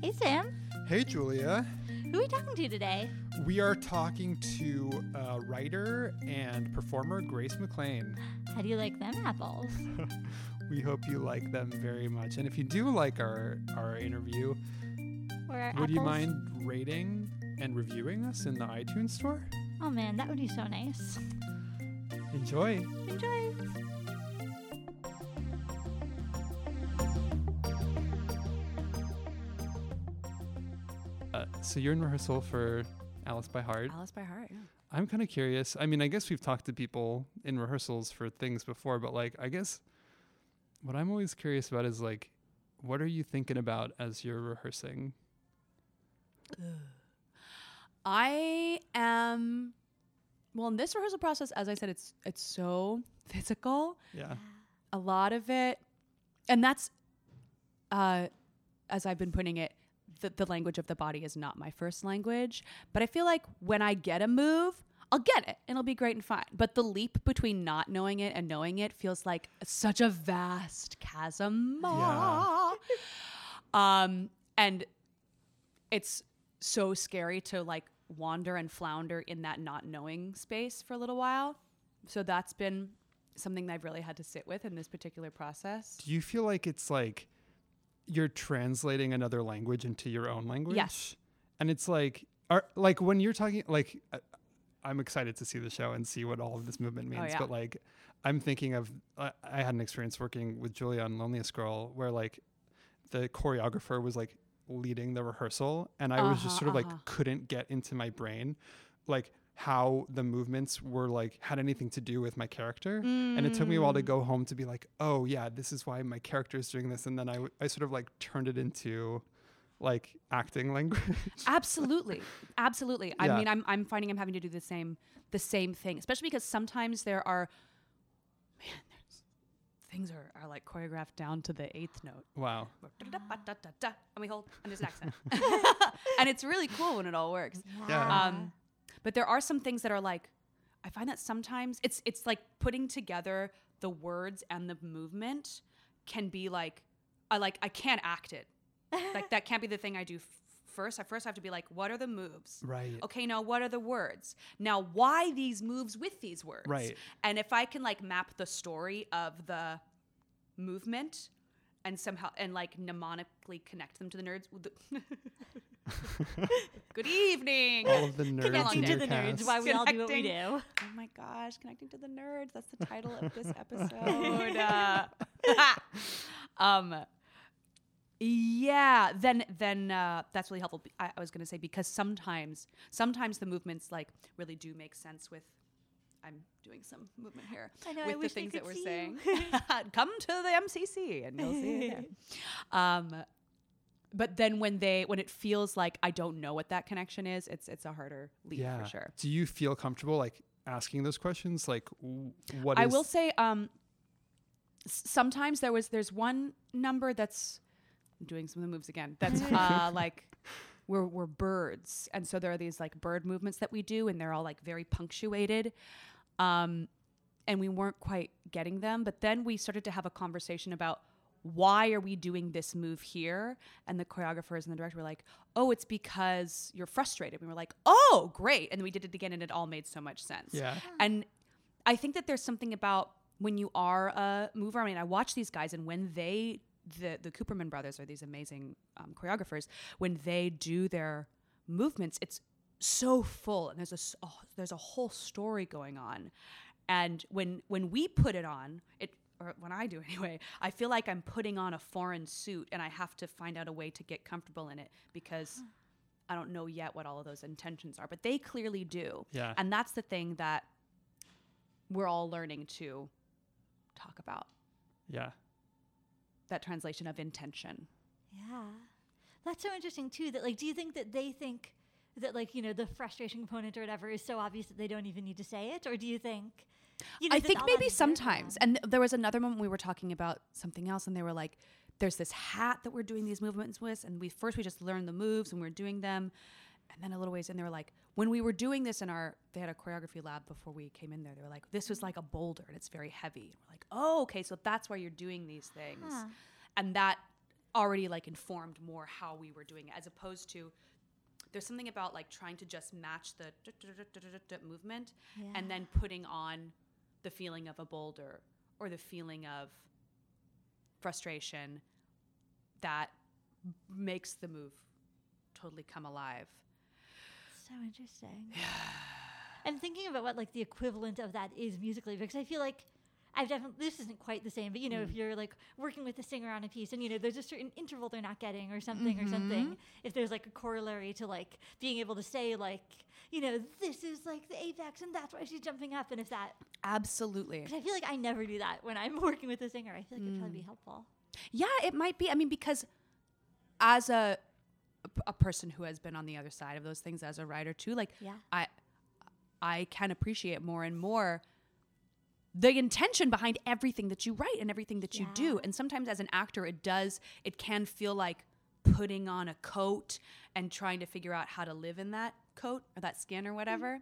Hey, Sam. Hey, Julia. Who are we talking to today? We are talking to uh, writer and performer Grace McLean. How do you like them apples? We hope you like them very much. And if you do like our, our interview, our would you mind rating and reviewing us in the iTunes store? Oh man, that would be so nice. Enjoy. Enjoy. So you're in rehearsal for Alice by Heart. Alice by Heart. Yeah. I'm kind of curious. I mean, I guess we've talked to people in rehearsals for things before, but like, I guess what I'm always curious about is like, what are you thinking about as you're rehearsing? I am well in this rehearsal process. As I said, it's it's so physical. Yeah. A lot of it, and that's uh, as I've been putting it. The, the language of the body is not my first language, but I feel like when I get a move, I'll get it and it'll be great and fine. But the leap between not knowing it and knowing it feels like such a vast chasm. Yeah. Um, and it's so scary to like wander and flounder in that not knowing space for a little while. So that's been something that I've really had to sit with in this particular process. Do you feel like it's like you're translating another language into your own language? Yes. And it's like, are like when you're talking, like, uh, I'm excited to see the show and see what all of this movement means. Oh, yeah. But like, I'm thinking of, I I had an experience working with Julia on Loneliest Girl where like the choreographer was like leading the rehearsal and I was just Uh-huh, sort of like uh-huh. couldn't get into my brain like how the movements were like had anything to do with my character and it took me a while to Mm. go home to be like oh yeah this is why my character is doing this and then I, w- I sort of like turned it into like acting language Absolutely. Absolutely. I mean, I'm, I'm finding I'm having to do the same, the same thing, especially because sometimes there are, man, there's things are, are like choreographed down to the eighth note. wow And we hold, and there's an accent. and it's really cool when it all works. Yeah. Um, but there are some things that are like, I find that sometimes it's it's like putting together the words and the movement can be like, I like I can't act it. like that can't be the thing I do f- first. I first have to be like, what are the moves? Right. Okay, now what are the words? Now why these moves with these words? Right. And if I can like map the story of the movement and somehow and like mnemonically connect them to the nerds. Good evening. all of the nerds Connecting to the nerds, why we all do what we do. Connecting. Oh my gosh, connecting to the nerds. That's the title of this episode. Uh, um yeah, then then uh, that's really helpful. I, I was going to say because sometimes sometimes the movements like really do make sense with I'm doing some movement here I know, I with the things that we're saying. Come to the MCC and you'll see it there. Um, but then when they when it feels like I don't know what that connection is, it's it's a harder leap yeah for sure. do you feel comfortable like asking those questions like w- what I is- will say, um, s- sometimes there was there's one number that's I'm doing some of the moves again. That's uh, like we're we're birds, and so there are these like bird movements that we do, and they're all like very punctuated. Um, and we weren't quite getting them, but then we started to have a conversation about why are we doing this move here? And the choreographers and the director were like, "Oh, it's because you're frustrated." We were like, "Oh, great!" And we did it again, and it all made so much sense. Yeah. And I think that there's something about when you are a mover. I mean, I watch these guys, and when they, the the Kuperman brothers are these amazing um, choreographers. When they do their movements, it's so full, and there's a s- oh, there's a whole story going on. And when when we put it on, it or when I do anyway, I feel like I'm putting on a foreign suit, and I have to find out a way to get comfortable in it because. I don't know yet what all of those intentions are, but they clearly do. Yeah. And that's the thing that we're all learning to talk about yeah that translation of intention. Yeah. That's so interesting too. That like, do you think that they think that like you know the frustration component or whatever is so obvious that they don't even need to say it, or do you think? You know, I think maybe is there for sometimes. And th- there was another moment we were talking about something else, and they were like, "There's this hat that we're doing these movements with, and we first we just learned the moves and we are doing them, and then a little ways in, they were like, when we were doing this in our, they had a choreography lab before we came in there. They were like, this was like a boulder and it's very heavy. And we're like, oh, okay, so that's why you're doing these things, Huh. and that already like informed more how we were doing it as opposed to there's something about like trying to just match the movement Yeah. and then putting on the feeling of a boulder or the feeling of frustration that makes the move totally come alive. So interesting. Yeah. I'm thinking about what like the equivalent of that is musically because I feel like I've definitely this isn't quite the same, but you know, if mm. you're like working with a singer on a piece and you know there's a certain interval they're not getting or something or mm-hmm. something, if there's like a corollary to like being able to say like, you know, this is like the apex and that's why she's jumping up and if that Absolutely. because I feel like I never do that when I'm working with a singer. I feel like it'd probably be mm. helpful. Yeah, it might be. I mean, because as a a person who has been on the other side of those things as a writer too, like Yeah. I I can appreciate more and more the intention behind everything that you write and everything that you do. And sometimes as an actor, it does it can feel like putting on a coat and trying to figure out how to live in that coat or that skin or whatever.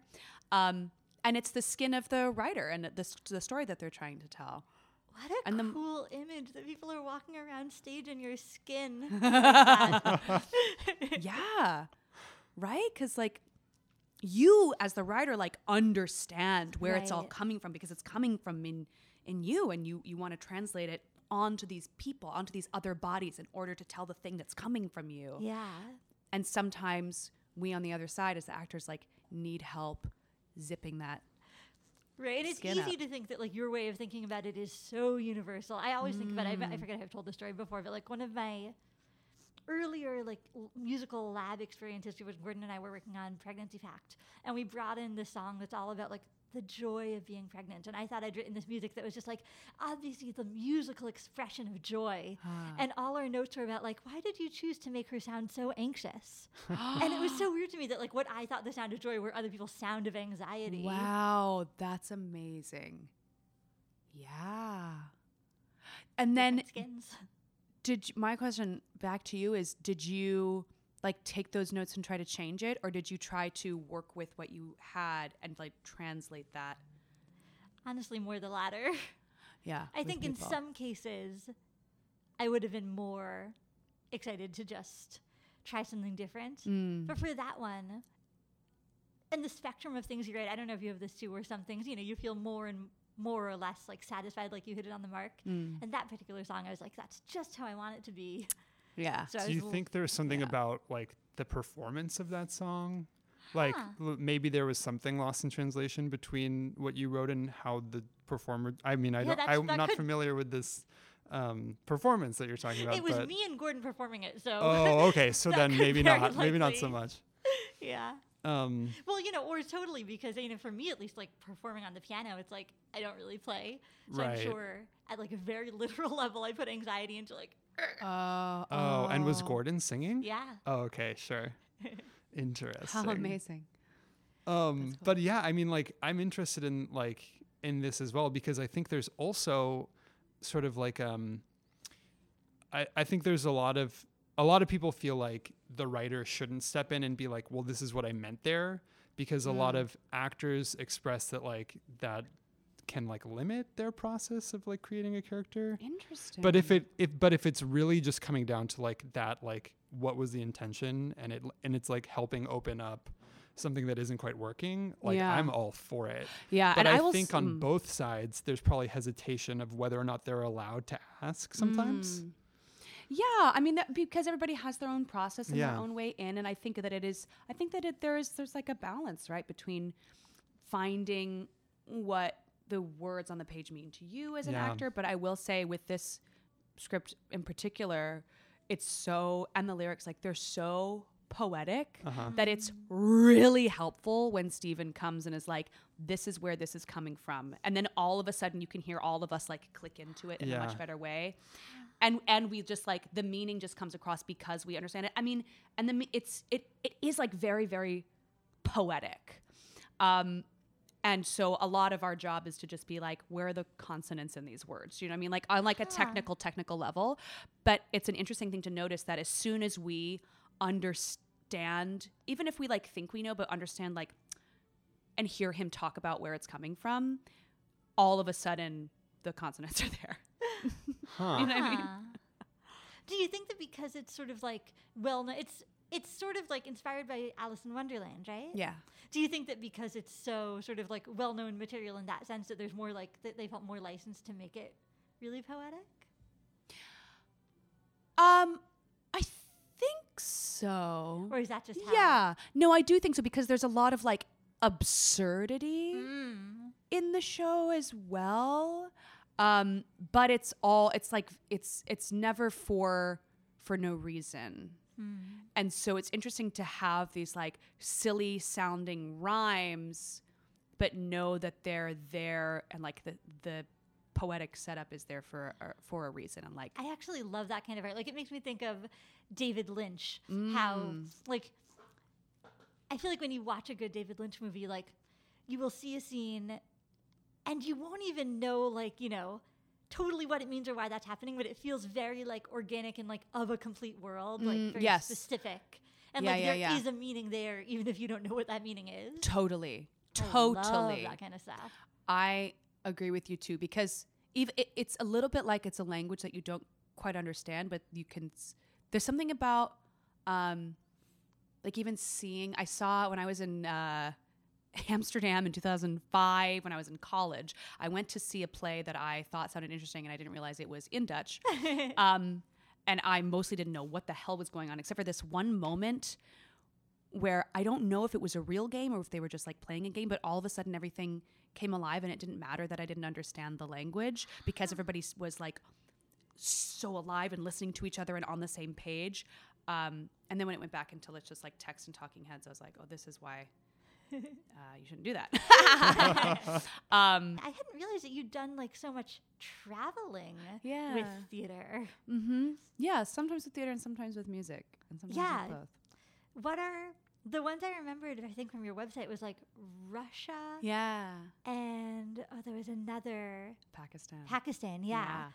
Um, and it's the skin of the writer and the, the story that they're trying to tell. What a And the- cool image that people are walking around stage in your skin. like yeah right because like you as the writer like understand where it's all coming from because it's coming from in in you and you you want to translate it onto these people onto these other bodies in order to tell the thing that's coming from you yeah. and sometimes we on the other side as the actors like need help zipping that Right. And it's easy up. to think that like your way of thinking about it is so universal. I always think about it. I, I mm. forget I've told the story before, but like one of my earlier like l- musical lab experiences was Gordon and I were working on Pregnancy Pact, and we brought in this song that's all about like the joy of being pregnant. And I thought I'd written this music that was just like obviously the musical expression of joy. And all our notes were about like, why did you choose to make her sound so anxious? and it was so weird to me that like what I thought the sound of joy were other people's sound of anxiety. wow that's amazing yeah and then skins. Did my question back to you is did you like take those notes and try to change it or did you try to work with what you had and like translate that Honestly, more the latter. yeah I think in some cases, I would have been more excited to just try something different. Mm. But for that one, and the spectrum of things you write, I don't know if you have this too, where some things, you know, you feel more and more or less like satisfied, like you hit it on the mark. Mm. And that particular song, I was like, that's just how I want it to be. yeah So I Do was you l- think there's something yeah. about like the performance of that song? Like Huh. l- maybe there was something lost in translation between what you wrote and how the performer. I mean, I yeah, don't, I'm not could- familiar with this um, performance that you're talking about. it was but, me and Gordon performing it. So, Oh, okay. So then maybe very not. Maybe not so much. yeah. Um, Well, you know, or totally because you know, for me at least, like performing on the piano, it's like I don't really play, so Right. I'm sure at like a very literal level, I put anxiety into like, oh oh, and was Gordon singing? yeah, Oh, okay, sure. Interesting. how amazing Um, but yeah, I mean, like, I'm interested in like in this as well because I think there's also sort of like um, I I think there's a lot of a lot of people feel like the writer shouldn't step in and be like, well, this is what I meant there, because a lot of actors express that like that can like limit their process of like creating a character. interesting But if it if but if it's really just coming down to like that like what was the intention and it and it's like helping open up something that isn't quite working, like Yeah. I'm all for it. yeah But and I, I, think s- on mm. both sides there's probably hesitation of whether or not they're allowed to ask sometimes. Mm. Yeah, I mean that because everybody has their own process and Yeah. their own way in, and I think that it is. I think that it, there is there's like a balance, right, between finding what the words on the page mean to you as an Yeah. actor. But I will say with this script in particular, it's so and the lyrics like they're so poetic Uh-huh. that it's really helpful when Steven comes and is like, "This is where this is coming from," and then all of a sudden you can hear all of us like click into it in a much better way and and we just like the meaning just comes across because we understand it. I mean and the it's it it is like very very poetic. Um and so a lot of our job is to just be like where are the consonants in these words? You know what i mean? Like on like a technical technical level. But it's an interesting thing to notice that as soon as we understand even if we like think we know but understand like and hear him talk about where it's coming from all of a sudden the consonants are there Huh. You know what I mean? Do you think that because it's sort of like well known, it's it's sort of like inspired by Alice in Wonderland, right? Yeah. Do you think that because it's so sort of like well known material in that sense that there's more like that they felt more license to make it really poetic? Um, I think so. Or is that just how Yeah. No, I do think so because there's a lot of like absurdity Mm. in the show as well. Um, but it's all it's like it's it's never for for no reason. And so it's interesting to have these like silly sounding rhymes but know that they're there and like the the poetic setup is there for a, for a reason and like I actually love that kind of art. Like it makes me think of David Lynch. How Mm. like I feel like when you watch a good David Lynch movie, like you will see a scene and you won't even know like, you know, totally what it means or why that's happening, but it feels very like organic and like of a complete world, like Mm, very yes. specific. And Yeah, like yeah, there is yeah. a meaning there, even if you don't know what that meaning is. totally I love totally that kind of stuff. I agree with you too because even it, it's a little bit like it's a language that you don't quite understand, but you can. There's something about, um, like even seeing. I saw when I was in uh, Amsterdam in 2005 when I was in college. I went to see a play that I thought sounded interesting, and I didn't realize it was in Dutch. um, and I mostly didn't know what the hell was going on, except for this one moment where I don't know if it was a real game or if they were just like playing a game, but all of a sudden everything came alive and it didn't matter that I didn't understand the language because everybody was like so alive and listening to each other and on the same page. Um, and then when it went back into let's just like text and talking heads, I was like, oh, this is why uh, you shouldn't do that. um, I hadn't realized that you'd done like so much traveling with Yeah. theater. hmm Yeah, sometimes with theater and sometimes with music and sometimes Yeah. with both. What are the ones I remembered? I think from your website was like Russia Yeah, and oh, there was another Pakistan. Pakistan. Yeah.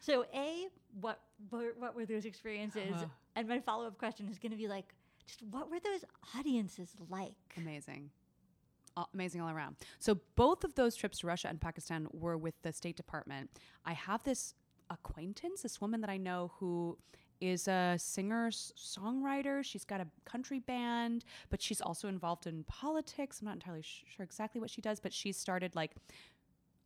So a what were, what were those experiences? Uh-huh. And my follow up question is going to be like, just what were those audiences like? Amazing. Amazing all around. So both of those trips to Russia and Pakistan were with the State Department. I have this acquaintance, this woman that I know who is a singer songwriter. She's got a country band, but she's also involved in politics. I'm not entirely sh- sure exactly what she does, but she started like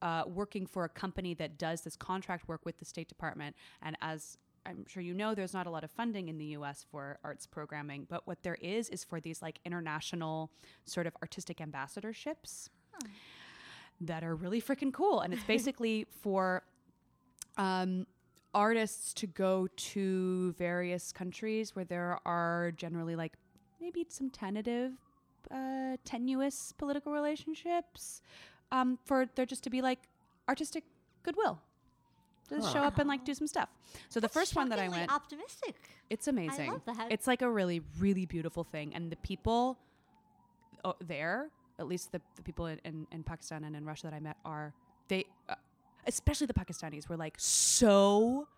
uh, working for a company that does this contract work with the State Department. And as I'm sure you know, there's not a lot of funding in the US for arts programming, but what there is is for these like international sort of artistic ambassadorships that are really freaking cool. And it's basically for um, artists to go to various countries where there are generally like maybe some tentative, uh, tenuous political relationships um, for there just to be like artistic goodwill. Just show up and like do some stuff. So the That's first one that I went, optimistic. it's amazing. love that. It's like a really, really beautiful thing. And the people uh, there, at least the, the people in, in, in Pakistan and in Russia that I met, are they, uh, especially the Pakistanis, were like so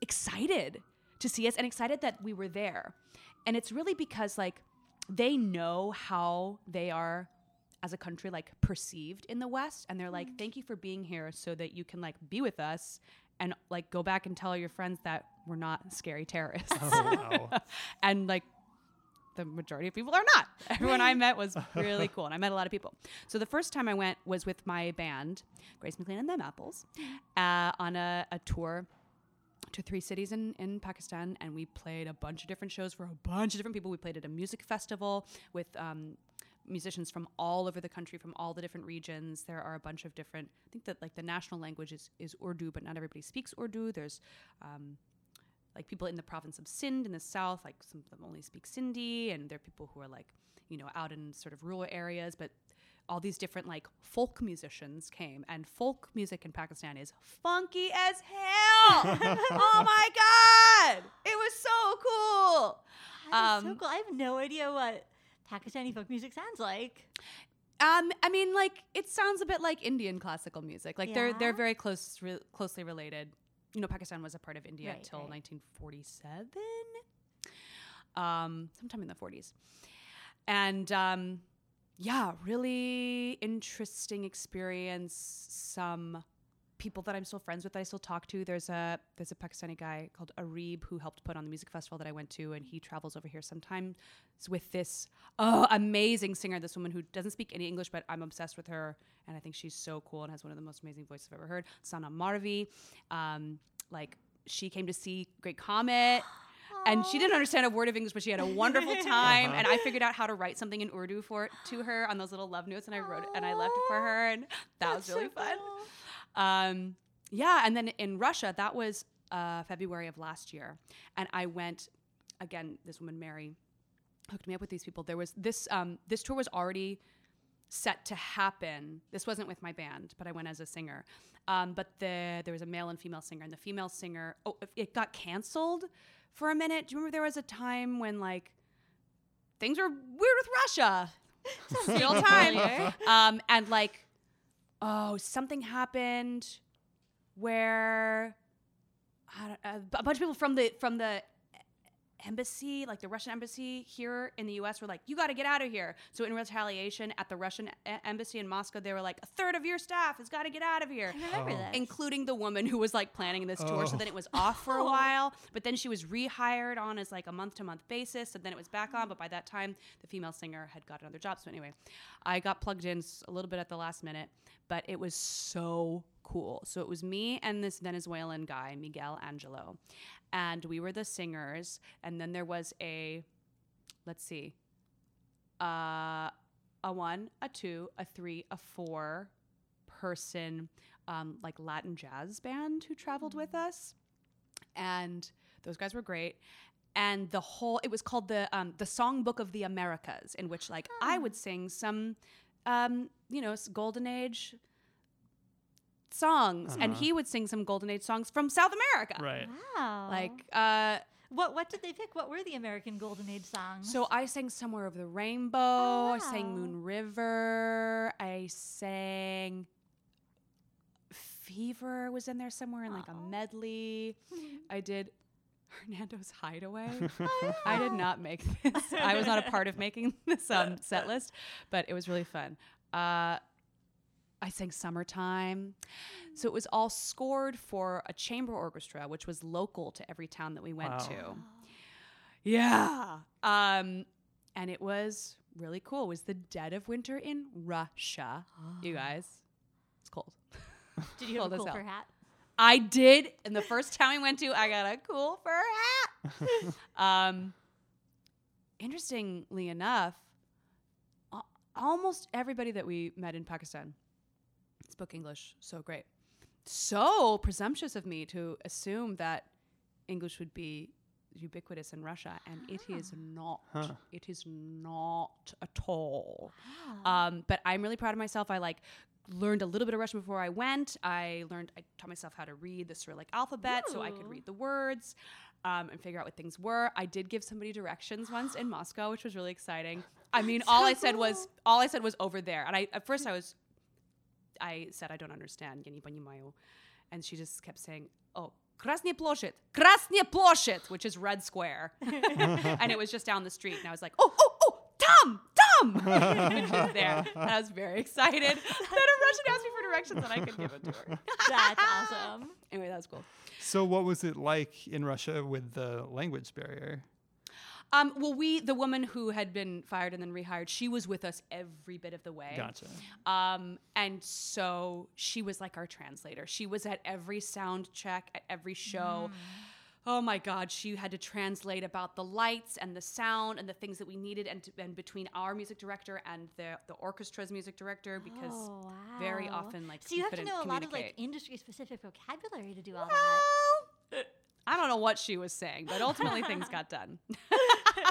excited to see us and excited that we were there. And it's really because like they know how they are as a country like perceived in the West and they're like, thank you for being here so that you can like be with us and like go back and tell your friends that we're not scary terrorists. Oh, wow. and like the majority of people are not. Everyone I met was really cool, and I met a lot of people. So the first time I went was with my band, Grace McLean and them Apples, uh, on a, a tour to three cities in, in Pakistan, and we played a bunch of different shows for a bunch of different people. We played at a music festival with um, musicians from all over the country, from all the different regions. There are a bunch of different. I think that like the national language is, is Urdu, but not everybody speaks Urdu. There's um, like people in the province of Sindh in the south, like some of them only speak Sindhi, and there are people who are like, you know, out in sort of rural areas, but all these different like folk musicians came, and folk music in Pakistan is funky as hell. oh my god, it was so cool. Is so Um, cool. I have no idea what Pakistani folk music sounds like. Um, I mean, like it sounds a bit like Indian classical music. Like they're they're very close, re- closely related. You know, Pakistan was a part of India Right, until right. 1947, um, sometime in the 40s, and um, yeah, really interesting experience. Some people that I'm still friends with that I still talk to. There's a there's a Pakistani guy called Arib who helped put on the music festival that I went to, and he travels over here sometimes with this oh amazing singer, this woman who doesn't speak any English, but I'm obsessed with her, and I think she's so cool and has one of the most amazing voices I've ever heard. Sanam Marvi, um, like she came to see Great Comet. And she didn't understand a word of English, but she had a wonderful time. Uh-huh. And I figured out how to write something in Urdu for to her on those little love notes, and I wrote it and I left it for her, and that was That's so really fun. cool. Um, yeah, and then in Russia, that was uh, February of last year, and I went again. This woman Mary hooked me up with these people. There was this um, this tour was already set to happen. This wasn't with my band, but I went as a singer. Um, but the there was a male and female singer, and the female singer oh it got canceled for a minute. Do you remember there was a time when like things were weird with Russia? Still time. um, and like oh, something happened where uh, a bunch of people from the from the embassy, like the Russian embassy here in the U.S., were like, "You got to get out of here." So in retaliation, at the Russian embassy in Moscow, they were like, "A third of your staff has got to get out of here." I remember Oh. that. including the woman who was like planning this tour. So Oh. then it was oh. off for a Oh. while, but then she was rehired on as like a month to month basis, and then it was back on. But by that time, the female singer had got another job. So anyway, I got plugged in a little bit at the last minute, but it was so cool. So it was me and this Venezuelan guy, Miguel Angelo, and we were the singers. And then there was a, let's see, uh, a one, a two, a three, a four person um, like Latin jazz band who traveled with us, and those guys were great. And the whole it was called the um, the Songbook of the Americas, in which like I would sing some, um, you know, golden age songs, and Uh-huh. he would sing some golden age songs from South America. Right. Wow. Like, uh, what what did they pick? What were the American Golden Age songs? so I sang Somewhere Over the Rainbow. I sang. Moon River. I sang Fever was in there somewhere in like a medley. I did Hernando's Hideaway. Oh, I did not make this. I was not a part of making this um, set list, but it was really fun. Uh, I sang Summertime. So it was all scored for a chamber orchestra, which was local to every town that we went Wow. to. Yeah. Um, and it was really cool. It was the dead of winter in Russia, you guys. It's cold. Did you have a cool fur hat? I did. And the first town we went to, I got a cool fur hat. um, interestingly enough, almost everybody that we met in Pakistan spoke English so great. So presumptuous of me to assume that English would be ubiquitous in Russia, and it is not. Huh. It is not at all. Wow. Um, but I'm really proud of myself. I like learned a little bit of Russian before I went. I learned, I taught myself how to read the Cyrillic alphabet so I could read the words um, and figure out what things were. I did give somebody directions once in Moscow, which was really exciting. I mean, That's all so I said was, all I said was over there. And I, at first I was, I said, I don't understand. Я не понимаю. And she just kept saying, oh, Krasny Ploshit, Krasny Ploshit, which is Red Square. and it was just down the street. And I was like, oh, oh, oh, Tom, Tom. and she was there. And I was very excited that a Russian asked me for directions and I could give it to her. That's awesome. Anyway, that was cool. So what was it like in Russia with the language barrier? Um, well, we, the woman who had been fired and then rehired, she was with us every bit of the way. Gotcha. Um, and so she was like our translator. She was at every sound check, at every show. Oh my God, she had to translate about the lights and the sound and the things that we needed, and, to, and between our music director and the the orchestra's music director, because Oh, very often, like, so you have to know a lot of like industry specific vocabulary to do all that. I don't know what she was saying, but ultimately things got done.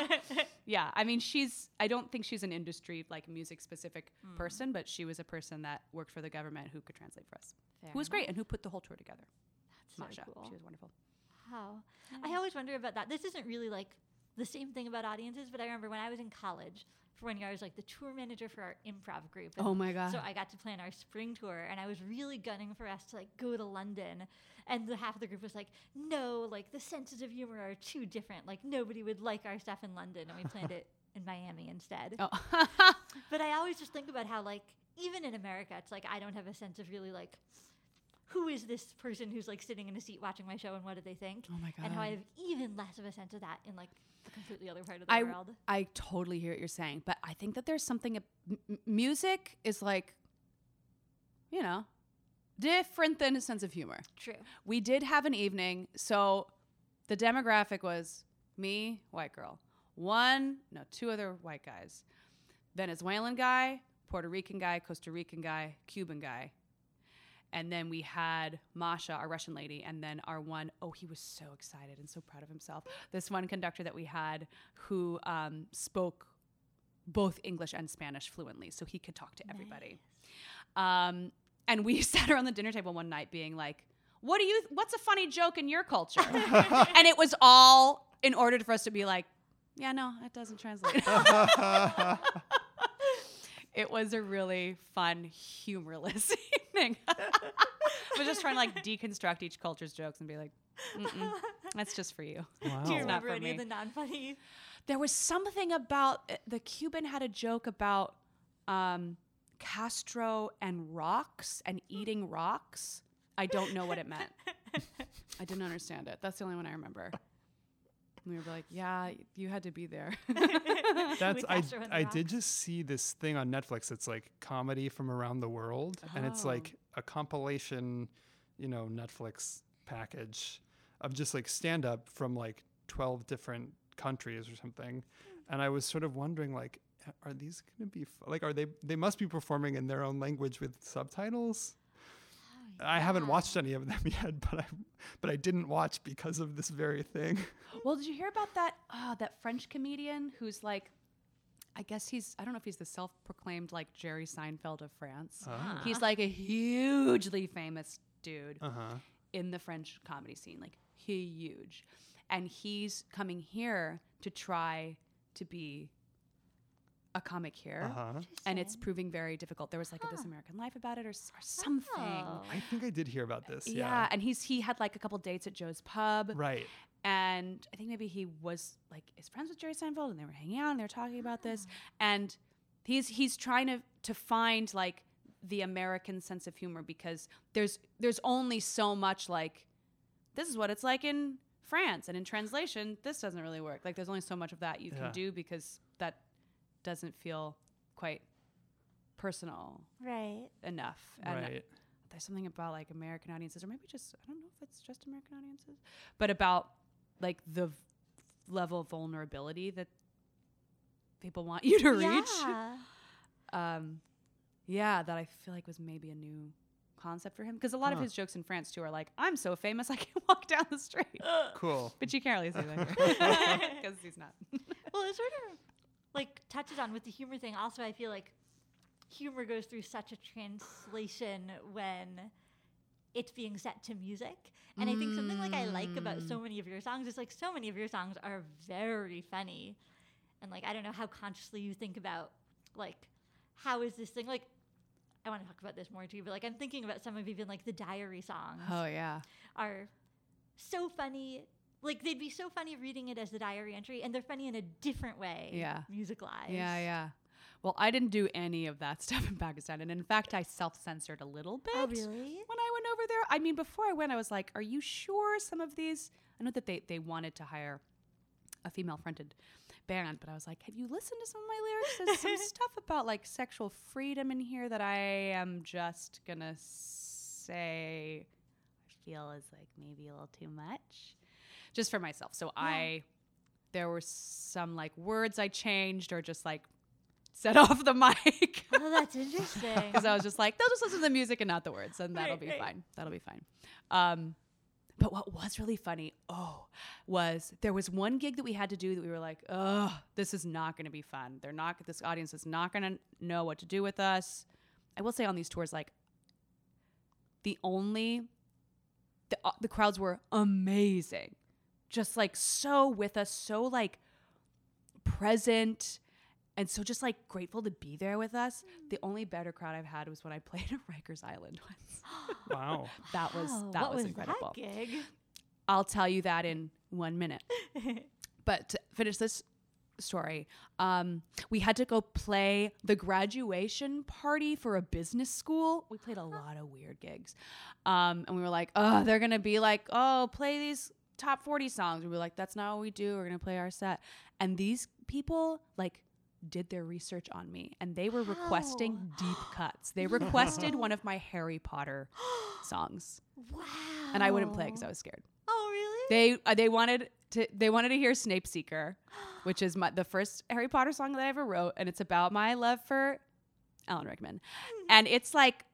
yeah, I mean, she's. I don't think she's an industry like music specific Hmm. person, but she was a person that worked for the government who could translate for us. Fair who was great and who put the whole tour together. That's Masha, cool. she was wonderful. Wow. I always wonder about that. This isn't really like the same thing about audiences, but I remember when I was in college, for one year, I was like the tour manager for our improv group. and Oh my god! So I got to plan our spring tour, and I was really gunning for us to like go to London. And the half of the group was like, "No, like the senses of humor are too different. Like nobody would like our stuff in London." And we planned it in Miami instead. oh. But I always just think about how like even in America, it's like I don't have a sense of really like who is this person who's like sitting in a seat watching my show and what do they think? Oh my god! And how I have even less of a sense of that in like the completely other part of the I world. I totally hear what you're saying, but I think that there's something. ab- m- m- music is like, you know, different than a sense of humor. True. We did have an evening, so the demographic was me, white girl, one, no, two other white guys, Venezuelan guy, Puerto Rican guy, Costa Rican guy, Cuban guy. And then we had Masha, our Russian lady, and then our one, oh, he was so excited and so proud of himself. This one conductor that we had who um, spoke both English and Spanish fluently, so he could talk to everybody. Um, and we sat around the dinner table one night being like, what do you, what's a funny joke in your culture? and it was all in order for us to be like, yeah, no, it doesn't translate. it was a really fun, humorless evening. I was just trying to like deconstruct each culture's jokes and be like, Mm-mm, that's just for you. Wow. Do you remember for any of the non-funny? There was something about uh, the Cuban had a joke about um, Castro and rocks and eating rocks. I don't know what it meant. I didn't understand it. That's the only one I remember. We were like, "Yeah, you had to be there." That's I I did just see this thing on Netflix. It's like comedy from around the world, and it's Oh. like a compilation, you know, Netflix package of just like stand up from like twelve different countries or something. And I was sort of wondering, like, are these going to be like, are they? They must be performing in their own language with subtitles. I haven't watched any of them yet, but I, but I didn't watch because of this very thing. well, did you hear about that? Oh, that French comedian who's like, I guess he's I don't know if he's the self-proclaimed like Jerry Seinfeld of France. Ah. He's like a hugely famous dude. Uh huh. in the French comedy scene, like huge. And he's coming here to try to be a comic here. Uh huh. And it's proving very difficult. There was like a This American Life about it or, or something. Oh. I think I did hear about this. Yeah. Yeah. and he's he had like a couple dates at Joe's pub, Right. and I think maybe he was like is friends with Jerry Seinfeld, and they were hanging out and they were talking about this, and he's he's trying to to find like the American sense of humor because there's there's only so much like this is what it's like in France, and in translation this doesn't really work. Like there's only so much of that you Yeah. can do because that doesn't feel quite personal Right. enough. And Right. there's something about like American audiences, or maybe just I don't know if it's just American audiences, but about like the v- level of vulnerability that people want you to reach. Yeah. Um, yeah, that I feel like was maybe a new concept for him because a lot of his jokes in France too are like, "I'm so famous I can walk down the street," Cool. but you can't really say that because he's not. well, it sort of like touches on with the humor thing. Also, I feel like humor goes through such a translation when it's being set to music. And I think something like I like about so mm. many of your songs is like so many of your songs are very funny. And like I don't know how consciously you think about like how is this thing like I want to talk about this more too, but like I'm thinking about some of even like the diary songs oh yeah, are so funny. Like they'd be so funny reading it as the diary entry, and they're funny in a different way. Yeah. musicalized. yeah, yeah. Well, I didn't do any of that stuff in Pakistan, and in fact, I self-censored a little bit. Oh, really? when I went over there. I mean, before I went, I was like, "Are you sure some of these?" I know that they they wanted to hire a female fronted band, but I was like, "Have you listened to some of my lyrics? There's some stuff about like sexual freedom in here that I am just gonna say I feel is like maybe a little too much, just for myself." So I there were some like words I changed or just like set off the mic. Oh, that's interesting. because I was just like, they'll just listen to the music and not the words, and that'll Right, be right. fine. That'll be fine. Um, but what was really funny, oh, was there was one gig that we had to do that we were like, oh, this is not going to be fun. They're not. This audience is not going to know what to do with us. I will say on these tours, like the only the uh, the crowds were amazing, just like so with us, so like present and so just like grateful to be there with us. The only better crowd I've had was when I played at Rikers Island once. Wow. That was that what was, was incredible. That gig? I'll tell you that in one minute. But to finish this story. Um, we had to go play the graduation party for a business school. We played a lot of weird gigs. Um, and we were like, oh, they're going to be like, oh, play these top 40 songs. We were like, that's not what we do. We're going to play our set. And these people, like, did their research on me and they were requesting deep cuts. They requested one of my Harry Potter songs. Wow. And I wouldn't play because I was scared. Oh, really? They uh, they wanted to they wanted to hear Snape Seeker, which is my the first Harry Potter song that I ever wrote, and it's about my love for Alan Rickman, and it's like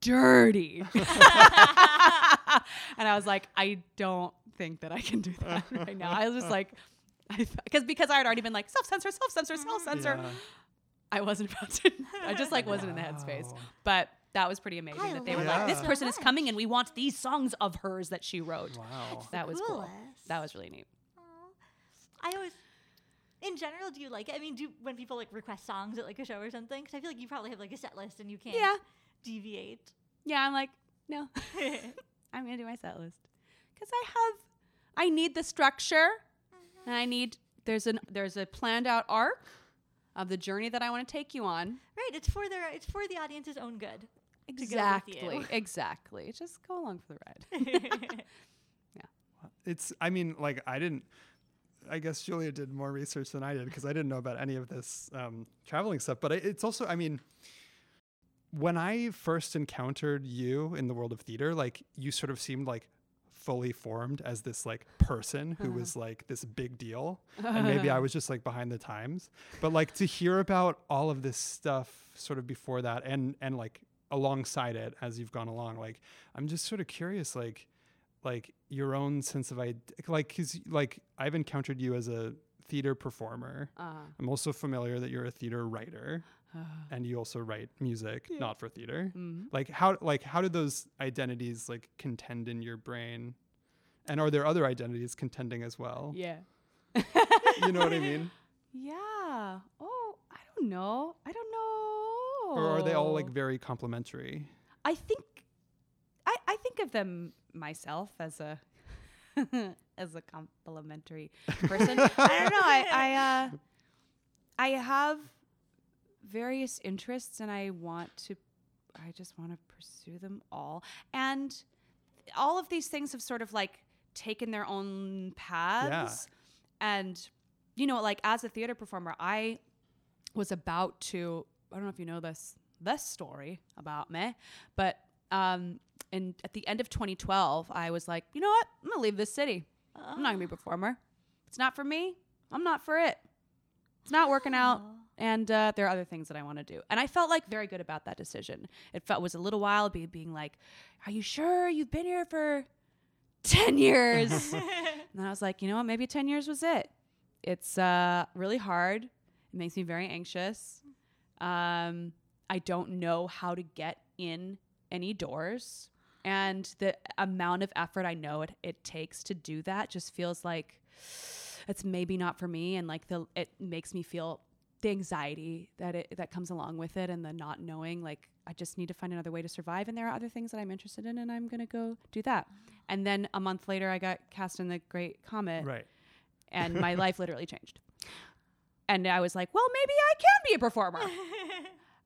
dirty. and I was like, I don't think that I can do that right now. I was just like, because because I had already been like self censor, self censor, mm-hmm. self censor. Yeah. I wasn't about to. I just like wasn't in the headspace, but. That was pretty amazing I that they were love like, this that person is coming and we want these songs of hers that she wrote. Wow. That was cool. That was really neat. Aw. I always, in general, do you like it? I mean, do when people like request songs at like a show or something? Because I feel like you probably have like a set list and you can't Yeah. deviate. Yeah, I'm like, no, I'm gonna do my set list because I have, I need the structure, and I need there's an there's a planned out arc of the journey that I want to take you on. right. It's for their. It's for the audience's own good. go. Exactly, exactly. Just go along for the ride. Yeah. It's, I mean, like, I didn't, I guess Julia did more research than I did because I didn't know about any of this um, traveling stuff. But I, it's also, I mean, when I first encountered you in the world of theater, like, you sort of seemed like fully formed as this like person who was like this big deal and maybe i was just like behind the times. But like to hear about all of this stuff sort of before that and and like alongside it as you've gone along like i'm just sort of curious like like your own sense of id- like because like i've encountered you as a theater performer. Uh, i'm also familiar that you're a theater writer and you also write music not for theater mhm. like how like how did those identities like contend in your brain and are there other identities contending as well Yeah. you know what i mean Yeah. Oh, I don't know. I don't know. or are they all like very complementary I think I, I think of them myself as a as a complimentary person. I don't know. I I uh, I have various interests and I want to I just want to pursue them all. And all of these things have sort of like taken their own paths. Yeah. And you know, like as a theater performer, I was about to I don't know if you know this this story about me, but um and at the end of 2012, I was like, you know what? I'm gonna leave this city. I'm not gonna be a performer. It's not for me. I'm not for it. It's not working out. And uh, there are other things that I want to do. And I felt like very good about that decision. It felt was a little while be, being like, "Are you sure you've been here for ten years?" and then I was like, you know what? Maybe ten years was it. It's uh, really hard. It makes me very anxious. Um, I don't know how to get in any doors. And the amount of effort I know it, it takes to do that just feels like it's maybe not for me. And like the it makes me feel the anxiety that it that comes along with it and the not knowing like I just need to find another way to survive and there are other things that I'm interested in and I'm gonna go do that. And then a month later I got cast in the Great Comet right and my life literally changed. And I was like, well, maybe I can be a performer.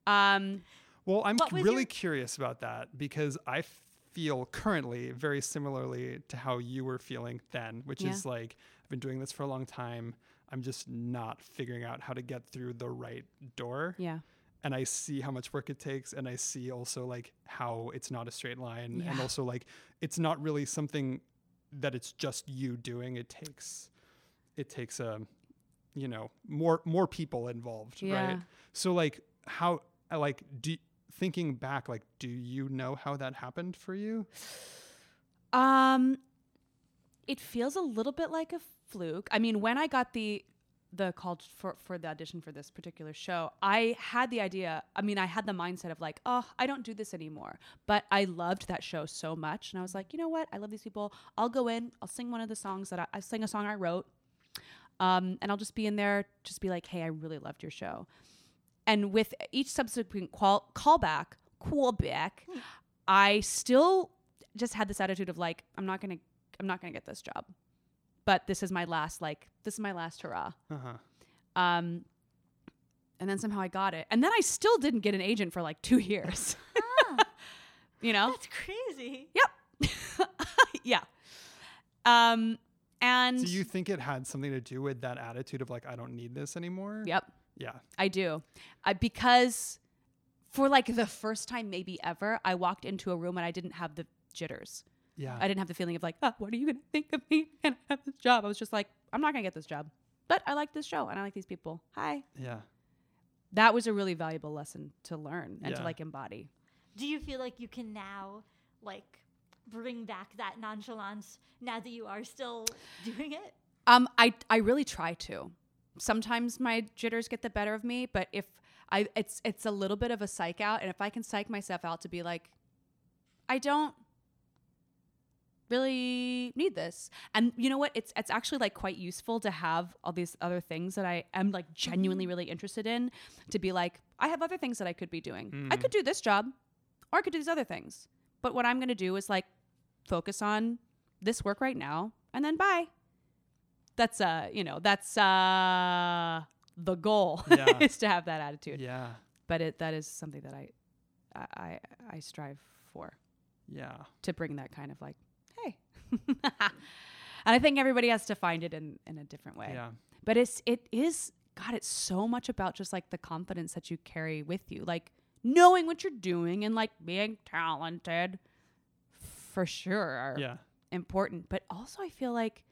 Um, well i'm really your- curious about that because i feel currently very similarly to how you were feeling then which Yeah. is like i've been doing this for a long time i'm just not figuring out how to get through the right door yeah. and I see how much work it takes, and I see also like how it's not a straight line, and also like it's not really something that it's just you doing. It takes it takes um you know more more people involved, Yeah. right? So like how like do thinking back, like do you know how that happened for you? Um, it feels a little bit like a fluke. I mean, when I got the the call for for the audition for this particular show, I had the idea. I mean, I had the mindset of like, oh, I don't do this anymore. But I loved that show so much, and I was like, you know what? I love these people. I'll go in. I'll sing one of the songs that I, I sing a song I wrote, um, and I'll just be in there, just be like, hey, I really loved your show. And with each subsequent call callback, callback, I still just had this attitude of like, I'm not gonna, I'm not gonna get this job, but this is my last, like, this is my last hurrah. Uh huh. Um, and then somehow I got it, and then I still didn't get an agent for like two years. you know, That's crazy. Yep. yeah. Um, and Do you think it had something to do with that attitude of like I don't need this anymore? yep, Yeah. I do. I, because for like the first time maybe ever, I walked into a room and I didn't have the jitters. Yeah. I didn't have the feeling of like, oh, what are you gonna think of me? And I have this job. I was just like, I'm not gonna get this job, but I like this show and I like these people. Hi. yeah. That was a really valuable lesson to learn and to like embody. Do you feel like you can now, like, bring back that nonchalance now that you are still doing it? Um, I I really try to. Sometimes my jitters get the better of me, but if I it's it's a little bit of a psych out, and if I can psych myself out to be like, I don't really need this, and you know what? It's it's actually like quite useful to have all these other things that I am like genuinely really interested in. To be like, I have other things that I could be doing. I could do this job, or I could do these other things. But what I'm going to do is like focus on this work right now, and then bye that's uh you know that's uh the goal Yeah. is to have that attitude Yeah. but it that is something that I, I i strive for Yeah. to bring that kind of like and i think everybody has to find it in in a different way Yeah. but it's it is god it's so much about just like the confidence that you carry with you like knowing what you're doing and like being talented for sure are Yeah. important. But also, I feel like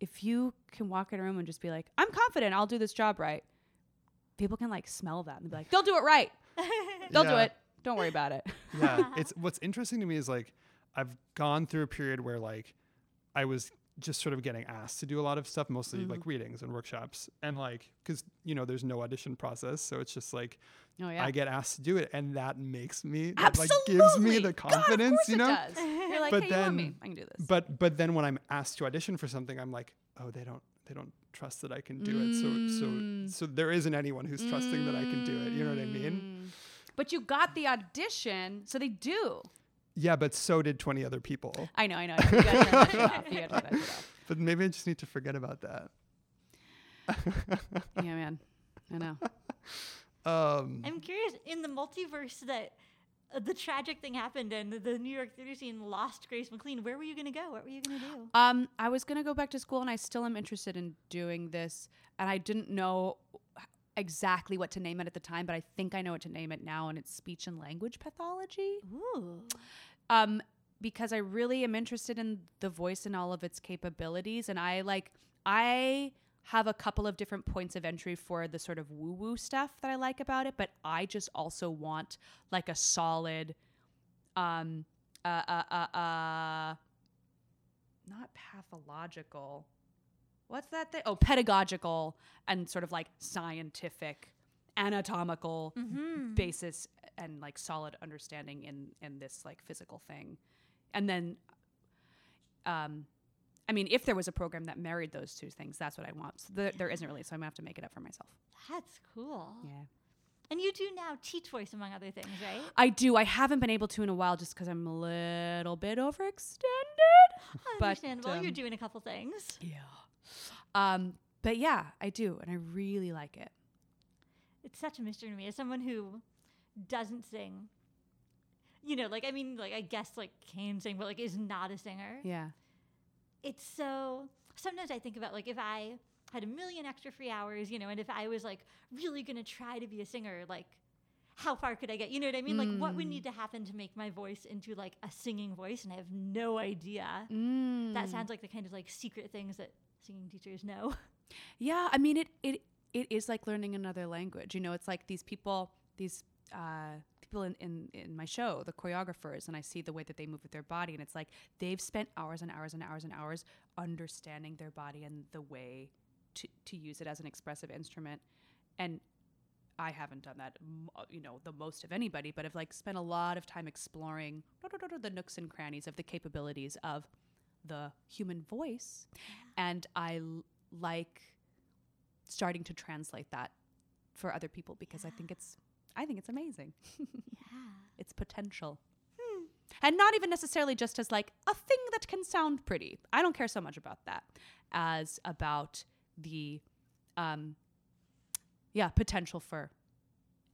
if you can walk in a room and just be like, I'm confident I'll do this job right, people can like smell that and be like, they'll do it right. They'll do it. Don't worry about it. yeah it's what's interesting to me is like i've gone through a period where like i was just sort of getting asked to do a lot of stuff mostly Mm-hmm. like readings and workshops and like because you know there's no audition process so it's just like Oh, yeah. i get asked to do it and that makes me that like gives me the confidence course you it know does. You're like, But hey, you want me? then- I can do this. but but then when i'm asked to audition for something i'm like oh they don't they don't trust that i can do it so Mm. so so there isn't anyone who's trusting that i can do it you know what i mean But you got the audition, so they do. Yeah but so did 20 other people I know, I know. You gotta turn that shit off. You gotta turn that shit off. but maybe i just need to forget about that Yeah, man. I know. um I'm curious in the multiverse that uh, the tragic thing happened and the New York theater scene lost Grace McLean. Where were you going to go? What were you going to do? Um, I was gonna go back to school, and I still am interested in doing this. And I didn't know exactly what to name it at the time, but I think I know what to name it now, and it's speech and language pathology. Ooh. Um, because I really am interested in the voice and all of its capabilities, and I like I have a couple of different points of entry for the sort of woo woo stuff that I like about it, but I just also want like a solid, um, uh, uh, uh, uh not pathological. What's that thing? Oh, pedagogical and sort of like scientific, anatomical basis and like solid understanding in in this like physical thing, and then, um, I mean, if there was a program that married those two things, that's what I want. So there, there isn't really, so I'm gonna have to make it up for myself. That's cool. Yeah. And you do now teach voice, among other things, right? I do. I haven't been able to in a while just because I'm a little bit overextended. But, Understandable. You're um, doing a couple things. Yeah. Um, but yeah, I do, and I really like it. It's such a mystery to me as someone who doesn't sing. You know, like I mean, like I guess like can sing, but like is not a singer. Yeah. It's so. Sometimes I think about like if I had a million extra free hours, you know, and if I was like really gonna try to be a singer, like how far could I get? You know what I mean? Like what would need to happen to make my voice into like a singing voice? And I have no idea. Mm. That sounds like the kind of like secret things that singing teachers know. Yeah, I mean it it it is like learning another language. You know, it's like these people, these uh, people in, in in my show, the choreographers, and I see the way that they move with their body, and it's like they've spent hours and hours and hours and hours understanding their body and the way to to use it as an expressive instrument, and. I haven't done that, uh, you know, the most of anybody, but I've like spent a lot of time exploring the nooks and crannies of the capabilities of the human voice, and I l- like starting to translate that for other people because I think it's I think it's amazing. yeah. Its potential. And not even necessarily just as like a thing that can sound pretty. I don't care so much about that as about the um yeah, potential for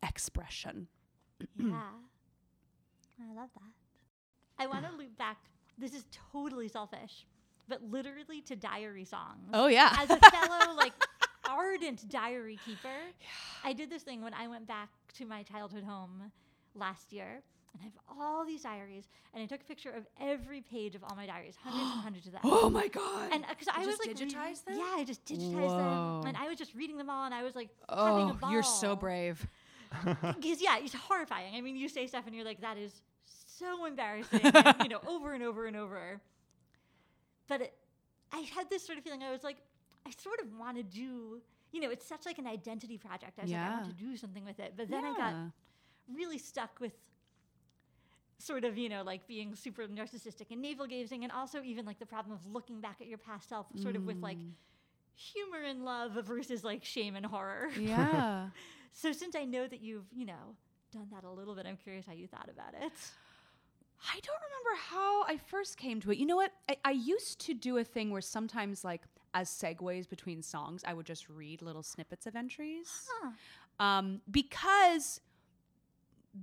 expression. yeah. I love that. I want to loop back. This is totally selfish, but literally to diary songs. Oh yeah. As a fellow, like, ardent diary keeper, I did this thing when I went back to my childhood home last year. And I have all these diaries, and I took a picture of every page of all my diaries, hundreds and hundreds of them. oh my god. And uh, because I was just like, digitize reading- them? Yeah, I just digitized Whoa. them, and I was just reading them all, and I was like, oh, you're so brave. Because yeah, it's horrifying. I mean, you say stuff, and you're like, that is so embarrassing, and, you know, over and over and over. But it, I had this sort of feeling. I was like, I sort of want to do. You know, it's such like an identity project. I was like, I want to do something with it. But then I got really stuck with sort of, you know, like being super narcissistic and navel gazing, and also even like the problem of looking back at your past self, sort of with like Mm. humor and love versus like shame and horror. Yeah. So since I know that you've, you know, done that a little bit, I'm curious how you thought about it. I don't remember how I first came to it. You know what? I, I used to do a thing where sometimes, like, as segues between songs, I would just read little snippets of entries. Huh. Um, because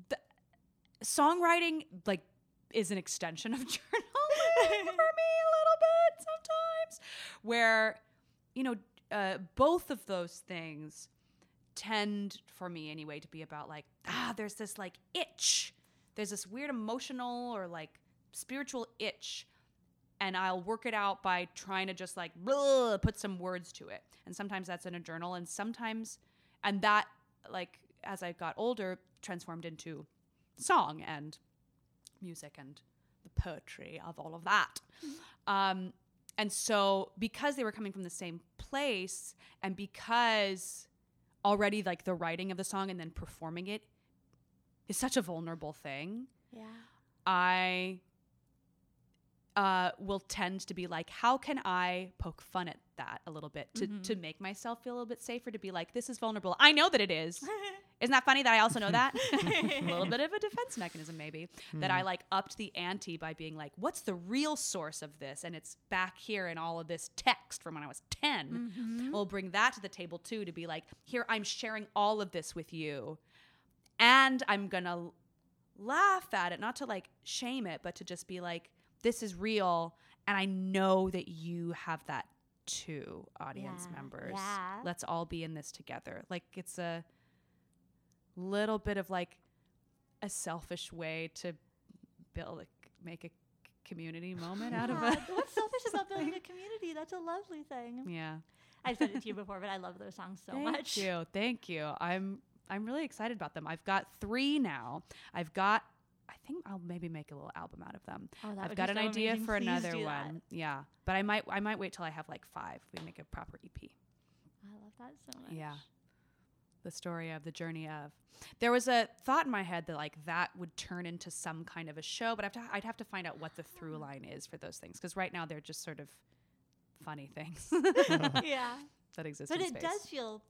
the songwriting, like, is an extension of journaling for me a little bit sometimes, where, you know, uh, both of those things tend for me anyway to be about like ah there's this like itch there's this weird emotional or like spiritual itch and i'll work it out by trying to just like put some words to it. And sometimes that's in a journal and sometimes and that like as i got older transformed into song and music and the poetry of all of that. Um, and so because they were coming from the same place and because already like the writing of the song and then performing it is such a vulnerable thing Yeah. i uh, will tend to be like how can i poke fun at that a little bit to, mm-hmm. to make myself feel a little bit safer to be like this is vulnerable i know that it is isn't that funny that I also know that? a little bit of a defense mechanism, maybe. That I hmm. like upped the ante by being like, what's the real source of this? And it's back here in all of this text from when I was 10. Mm-hmm. We'll bring that to the table too to be like, here, I'm sharing all of this with you. And I'm to laugh at it, not to like shame it, but to just be like, this is real. And I know that you have that too, audience Yeah, members. yeah. Let's all be in this together. Like, it's a little bit of like a selfish way to build a, make a community moment out of Yeah, it. What's selfish about building a community? That's a lovely thing. yeah. I've said it to you before, but I love those songs so Thank much. you. Thank you. I'm I'm really excited about them. I've got 3 now. I've got I think I'll maybe make a little album out of them. Oh, that I've got an so idea amazing. for Please another one. Yeah. But I might I might wait till I have like 5. We make a proper EP. I love that so much. Yeah. The story of the journey of. There was a thought in my head that like that would turn into some kind of a show, but I'd have to, I'd have to find out what the through uh-huh. line is for those things because right now they're just sort of funny things yeah. that exist. But it space. does feel,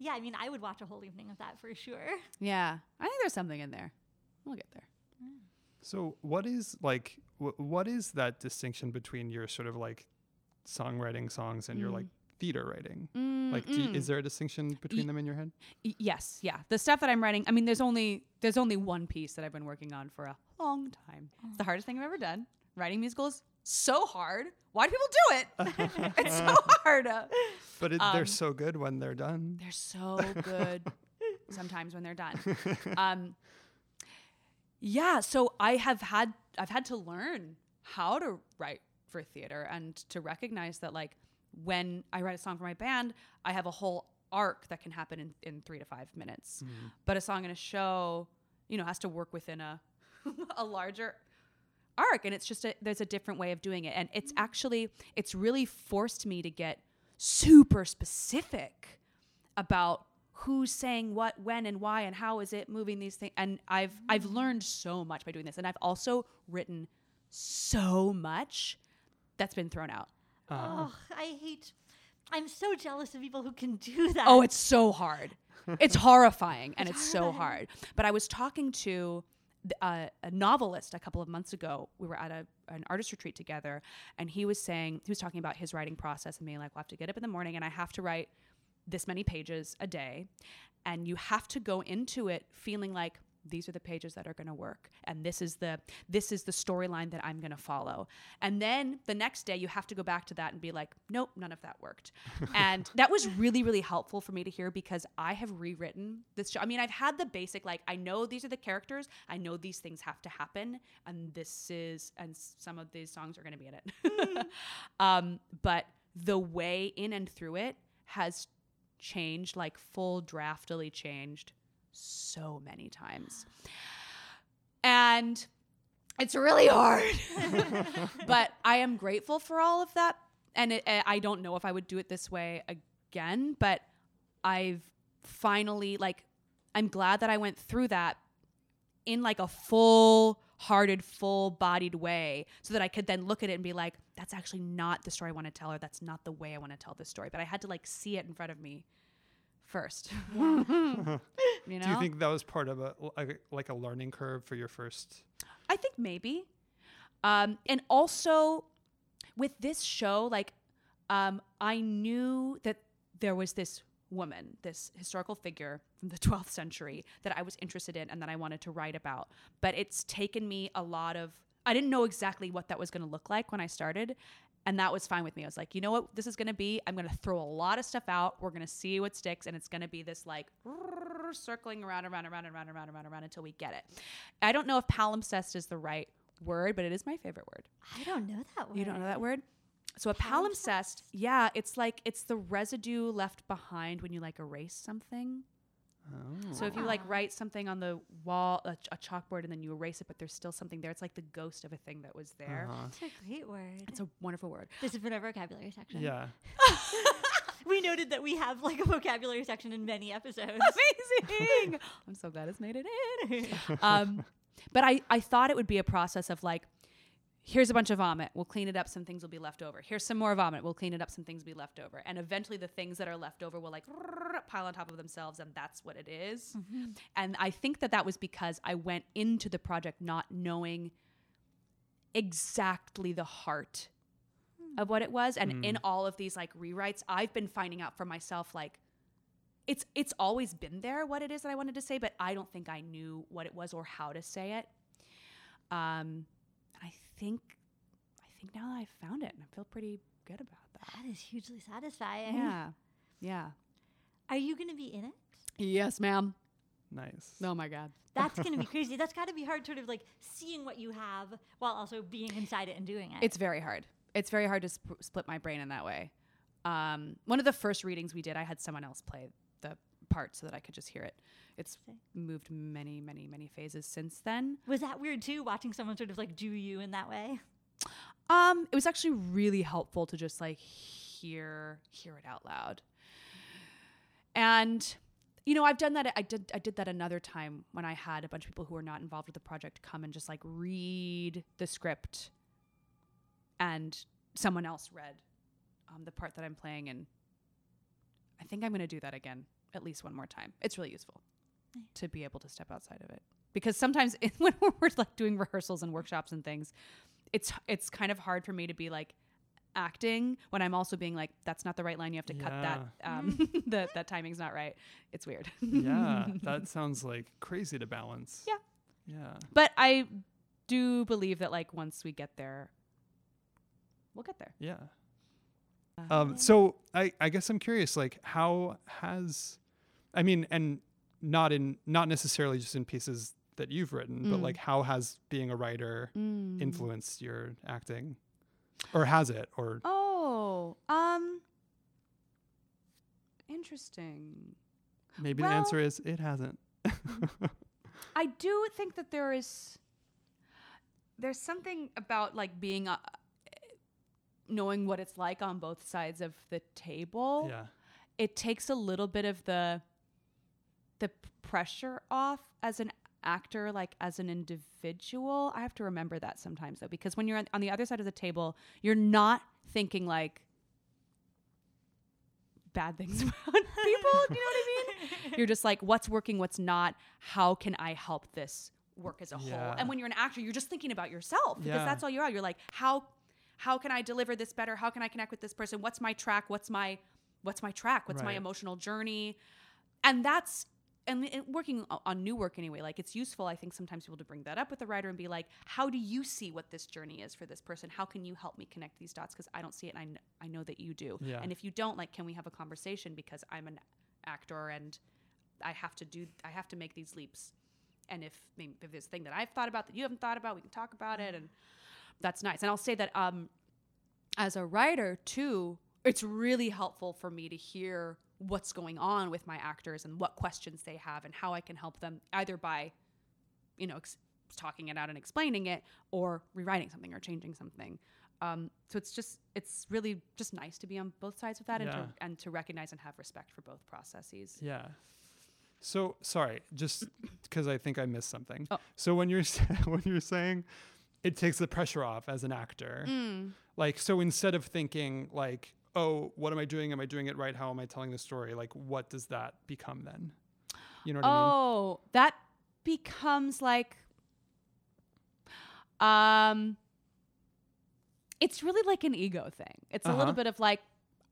yeah, I mean, I would watch a whole evening of that for sure. Yeah, I think there's something in there. We'll get there. Mm. So what is like wh- what is that distinction between your sort of like songwriting songs and your mm. like theater writing? Mm, like do you- is there a distinction between Ye- them in your head? Y- yes, yeah. The stuff that I'm writing, I mean, there's only there's only one piece that I've been working on for a long time. It's the oh. hardest thing I've ever done. Writing musicals so hard. Why do people do it? it's so hard. But it, Um, they're so good when they're done. They're so good sometimes when they're done. Um, yeah, so I have had I've had to learn how to write for theater and to recognize that like when I write a song for my band, I have a whole arc that can happen in, in three to five minutes. But a song in a show, you know, has to work within a a larger arc and it's just a there's a different way of doing it. And it's mm-hmm. actually it's really forced me to get super specific about who's saying what when and why and how is it moving these things and i've i've mm-hmm. learned so much by doing this and i've also written so much that's been thrown out. Oh, I hate, I'm so jealous of people who can do that. oh it's so hard. It's horrifying and it's so hard. But i was talking to th- uh, a novelist a couple of months ago. We were at a, an artist retreat together and he was saying he was talking about his writing process and being like well, i have to get up in the morning and i have to write this many pages a day and you have to go into it feeling like these are the pages that are going to work and this is the this is the storyline that i'm going to follow. And then the next day you have to go back to that and be like nope none of that worked. And that was really really helpful for me to hear because i have rewritten this show. I mean i've had the basic like i know these are the characters i know these things have to happen and this is and some of these songs are going to be in it. Um, but the way in and through it has changed like full draftily changed so many times. And it's really hard. but I am grateful for all of that. And it, eh, I don't know if I would do it this way again, but I've finally, like, I'm glad that I went through that in like a full hearted, full bodied way so that I could then look at it and be like, that's actually not the story I want to tell, or that's not the way I want to tell this story. But I had to like see it in front of me first. you know? Do you think that was part of a, a like a learning curve for your first? I think maybe. Um, and also with this show, like um, I knew that there was this woman, this historical figure from the 12th century that I was interested in and that I wanted to write about. But it's taken me a lot of, I didn't know exactly what that was going to look like when I started. And that was fine with me. I was like, you know what this is going to be? I'm going to throw a lot of stuff out. We're going to see what sticks. And it's going to be this like circling around, around, around, around, around, around, around until we get it. I don't know if palimpsest is the right word, but it is my favorite word. I don't know that word. You don't know that word? So a palimpsest, yeah, it's like it's the residue left behind when you like erase something. Oh. So if you like write something on the wall, a, ch- a chalkboard, and then you erase it, but there's still something there, it's like the ghost of a thing that was there. Uh-huh. That's a great word. It's a wonderful word. This is been our vocabulary section. Yeah. We noted that we have like a vocabulary section in many episodes. Amazing! I'm so glad it's made it in. Um, but I, I thought it would be a process of like, here's a bunch of vomit. We'll clean it up. Some things will be left over. Here's some more vomit. We'll clean it up. Some things will be left over. And eventually, the things that are left over will like pile on top of themselves, and that's what it is. And I think that that was because I went into the project not knowing exactly the heart of what it was. And in all of these like rewrites, I've been finding out for myself like it's it's always been there what it is that I wanted to say, but I don't think I knew what it was or how to say it. Um, think I think now that I've found it, and I feel pretty good about that. that is hugely satisfying. Yeah, yeah. Are you going to be in it? Yes, ma'am. Nice. Oh my god. That's going to be crazy. That's got to be hard, sort of like seeing what you have while also being inside it and doing it. It's very hard. It's very hard to sp- split my brain in that way. Um, one of the first readings we did, I had someone else play the part so that I could just hear it. It's moved many, many, many phases since then. was that weird too, watching someone sort of like do you in that way? Um, it was actually really helpful to just like hear hear it out loud. And you know, I've done that. I did I did that another time when I had a bunch of people who were not involved with the project come and just like read the script, and someone else read um, the part that I'm playing, and I think I'm going to do that again at least one more time. It's really useful to be able to step outside of it because sometimes when we're like doing rehearsals and workshops and things, it's it's kind of hard for me to be like acting when I'm also being like, that's not the right line. You have to cut that. Um, that that timing's not right. It's weird. yeah. That sounds like crazy to balance. Yeah. Yeah. but I do believe that like once we get there, we'll get there. Yeah. Um, so I, I guess I'm curious, like how has, I mean, and not in, not necessarily just in pieces that you've written, but Mm. like how has being a writer influenced your acting or has it, or Oh, um, interesting. maybe the answer is it hasn't. I do think that there is there's something about like being uh, knowing what it's like on both sides of the table. yeah. It takes a little bit of the the pressure off as an actor like as an individual. I have to remember that sometimes though because when you're on, the other side of the table, you're not thinking like bad things about people, you know what I mean? You're just like, what's working, what's not? How can I help this work as a whole? And when you're an actor, you're just thinking about yourself because Yeah. that's all you are. You're like, how how can I deliver this better? How can I connect with this person? What's my track? What's my what's my track? What's my emotional journey? And that's and working on new work anyway like it's useful i think sometimes people to bring that up with the writer and be like how do you see what this journey is for this person? How can you help me connect these dots? Because i don't see it and I, kn- I know that you do. Yeah. and if you don't like can we have a conversation? Because i'm an actor and i have to do i have to make these leaps. And if maybe if there's a thing that i've thought about that you haven't thought about we can talk about it. And that's nice and i'll say that um as a writer too it's really helpful for me to hear what's going on with my actors and what questions they have and how i can help them either by you know ex- talking it out and explaining it or rewriting something or changing something um, so it's just it's really just nice to be on both sides of that and, to, and to recognize and have respect for both processes Yeah. So sorry, just because I think I missed something. Oh. So when you're when you're saying it takes the pressure off as an actor, Mm. like so instead of thinking like, oh, what am I doing? Am I doing it right? How am I telling the story? Like, what does that become then? You know what I mean? Oh, that becomes like um it's really like an ego thing. It's a Uh-huh. little bit of like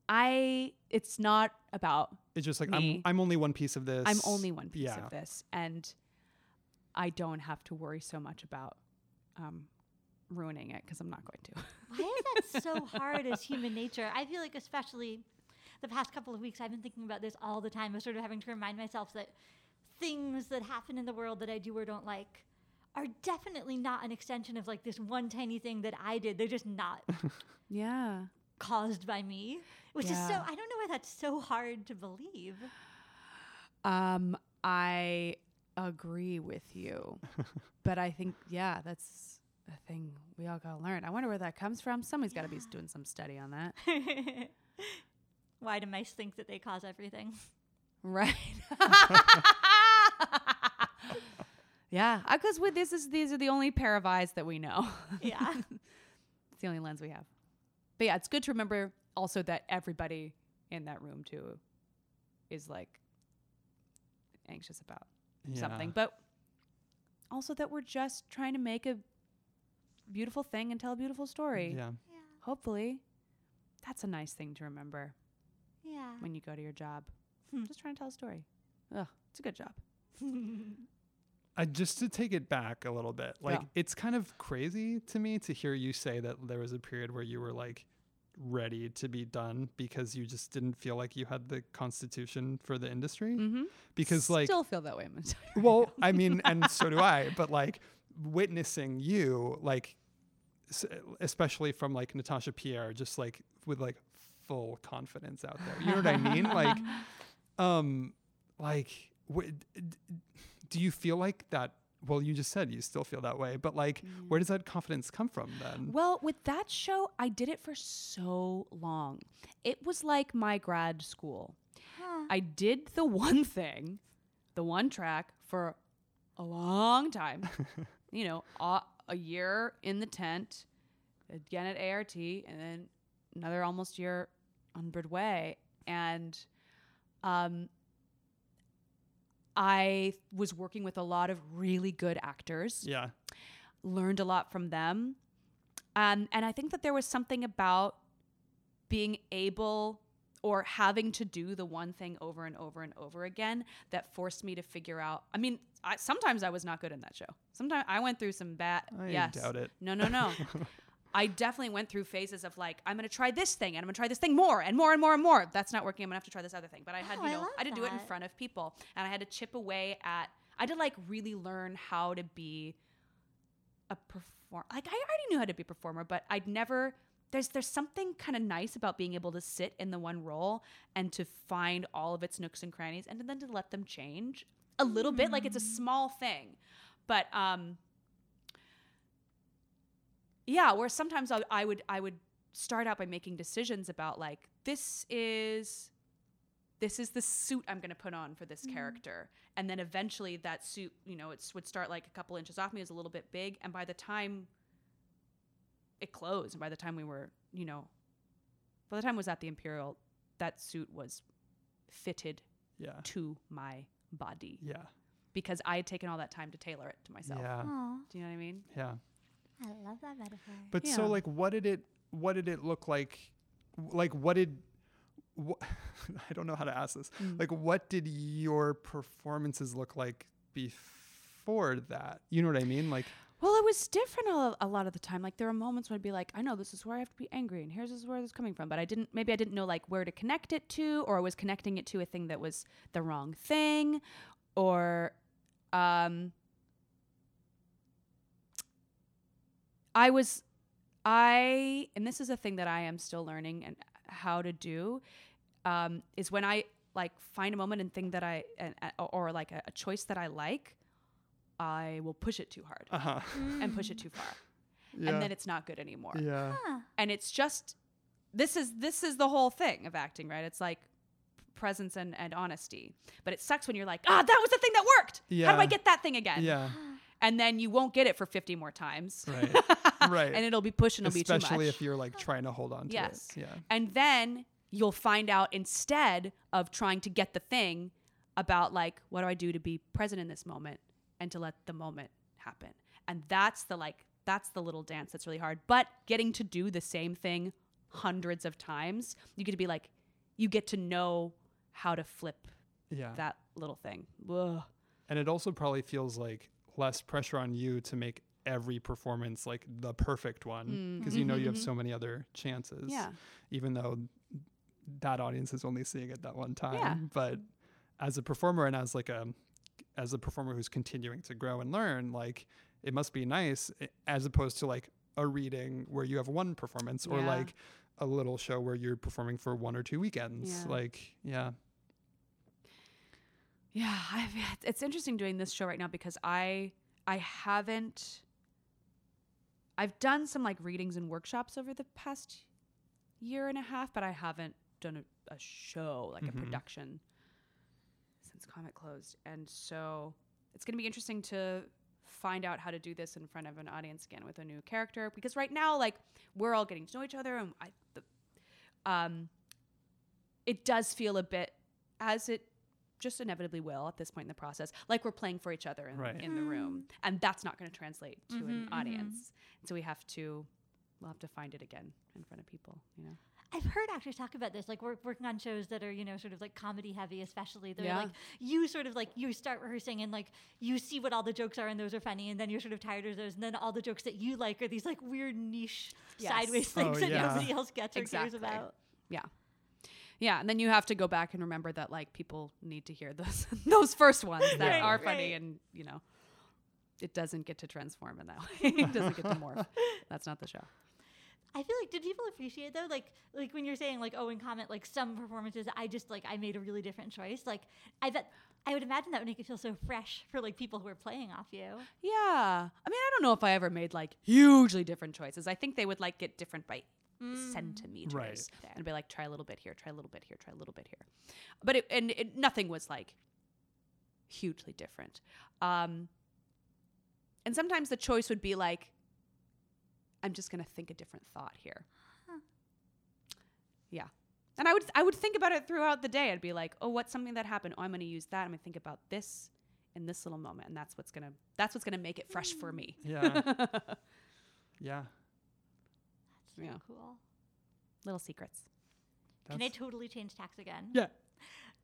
I it's not about It's just like me. I'm I'm only one piece of this. I'm only one piece yeah. of this and I don't have to worry so much about um ruining it because I'm not going to. Why is that so hard as human nature? I feel like, especially the past couple of weeks, I've been thinking about this all the time. of sort of having to remind myself that things that happen in the world that I do or don't like are definitely not an extension of like this one tiny thing that I did. They're just not yeah. caused by me, which is so, I don't know why that's so hard to believe. Um, I agree with you, but I think yeah, that's a thing we all gotta learn. I wonder where that comes from. Somebody's got to be doing some study on that, why do mice think that they cause everything? right? yeah, because with this is these are the only pair of eyes that we know. Yeah. it's the only lens we have. But yeah, it's good to remember also that everybody in that room too is like anxious about Yeah. something, but also that we're just trying to make a beautiful thing and tell a beautiful story. Yeah. yeah. Hopefully, that's a nice thing to remember Yeah. when you go to your job. Hmm. Just trying to tell a story. Ugh, it's a good job. Uh, just to take it back a little bit, like Yeah. it's kind of crazy to me to hear you say that there was a period where you were like ready to be done because you just didn't feel like you had the constitution for the industry. Mm-hmm. Because like, still feel that way. I'm gonna well, I mean, and so do I. But like witnessing you, like s- especially from like Natasha Pierre, just like with like full confidence out there. You know what I mean? Like, um, like, wh- d- d- do you feel like that? Well, you just said you still feel that way, but like, where does that confidence come from then? Well, with that show, I did it for so long. It was like my grad school. Huh. I did the one thing, the one track for a long time. you know, a, a year in the tent, again at ART, and then another almost year on Broadway. And um, I was working with a lot of really good actors yeah, learned a lot from them. Um, and I think that there was something about being able or having to do the one thing over and over and over again that forced me to figure out. I mean, I, sometimes I was not good in that show. Sometimes I went through some bad. I yes. doubt it. No, no, no. I definitely went through phases of like, I'm going to try this thing and I'm going to try this thing more and more and more and more. That's not working. I'm going to have to try this other thing. But I had, Oh, you know, love I had to do it in front of people and I had to chip away at, I had to like really learn how to be a performer. Like I already knew how to be a performer, but I'd never. There's there's something kind of nice about being able to sit in the one role and to find all of its nooks and crannies, and then to let them change a little bit. Like it's a small thing, but um, yeah. Where sometimes I, I would I would start out by making decisions about like this is this is the suit I'm going to put on for this character. And then eventually that suit, you know, it would start like a couple inches off me, it was a little bit big. And by the time it closed, and by the time we were, you know, by the time I was at the Imperial, that suit was fitted yeah, to my body yeah, because I had taken all that time to tailor it to myself. yeah, Aw, Do you know what I mean? yeah. I love that metaphor. But so like what did it what did it look like like what did wh- I don't know how to ask this. Mm. Like, what did your performances look like before that? You know what I mean? Like, Well, it was different a, a lot of the time. Like there were moments when I'd be like, I know this is where I have to be angry, and here's this is where this is coming from. But I didn't. Maybe I didn't know like where to connect it to, or I was connecting it to a thing that was the wrong thing, or um, I was, I, and this is a thing that I am still learning and how to do, um, is when I like find a moment and thing that I, and, uh, or like a, a choice that I like, I will push it too hard uh huh. and push it too far Yeah. and then it's not good anymore yeah. Huh. and it's just this is this is the whole thing of acting right it's like presence and, and honesty but it sucks when you're like ah that was the thing that worked Yeah. how do i get that thing again Yeah. and then you won't get it for 50 more times Right. right. and it'll be pushed and it'll be too Especially much if you're like trying to hold on to Yes. it. Yeah. and then you'll find out instead of trying to get the thing about like what do i do to be present in this moment and to let the moment happen and that's the like that's the little dance that's really hard but getting to do the same thing hundreds of times you get to be like you get to know how to flip Yeah. that little thing Ugh. And it also probably feels like less pressure on you to make every performance like the perfect one because you know you have so many other chances. Mm-hmm. yeah Even though that audience is only seeing it that one time. Yeah. But as a performer and as like a as a performer who's continuing to grow and learn, like it must be nice as opposed to like a reading where you have one performance or Yeah. like a little show where you're performing for one or two weekends. Yeah. Like, yeah. Yeah, I've, it's interesting doing this show right now because I I haven't I've done some like readings and workshops over the past year and a half, but I haven't done a, a show like Mhm. a production since Comet closed, and so it's going to be interesting to find out how to do this in front of an audience again with a new character because right now like we're all getting to know each other and I the, um it does feel a bit as it just inevitably will at this point in the process like we're playing for each other in, Right. in the room. And that's not going to translate to an Mhm, mhm. audience. So we have to we'll have to find it again in front of people you know I've heard actors talk about this, like work, working on shows that are, you know, sort of like comedy heavy, especially. They're Yeah. like, you sort of like, you start rehearsing and like, you see what all the jokes are and those are funny. And then you're sort of tired of those. And then all the jokes that you like are these like weird niche Yes. sideways Oh, things that yeah. nobody else gets or Exactly. cares about. yeah yeah and then you have to go back and remember that like people need to hear those those first ones that Right, are funny right. and you know it doesn't get to transform in that way it doesn't get to morph that's not the show I feel like did people appreciate though like like when you're saying like oh in Comet like some performances I just like I made a really different choice like I bet I would imagine that would make it feel so fresh for like people who are playing off you. Yeah. I mean, I don't know if I ever made like hugely different choices. I think they would like get different by centimeters. Right. And be like, try a little bit here, try a little bit here, try a little bit here. But it, and it, nothing was like hugely different. Um, and sometimes the choice would be like, I'm just going to think a different thought here. Yeah. And I would I would think about it throughout the day. I'd be like, oh, what's something that happened? Oh, I'm going to use that. I'm going to think about this in this little moment, and that's what's gonna that's what's gonna make it fresh for me. Hmm. Yeah. yeah. That's so Yeah. cool. little secrets. Can I totally change tacks again? Yeah.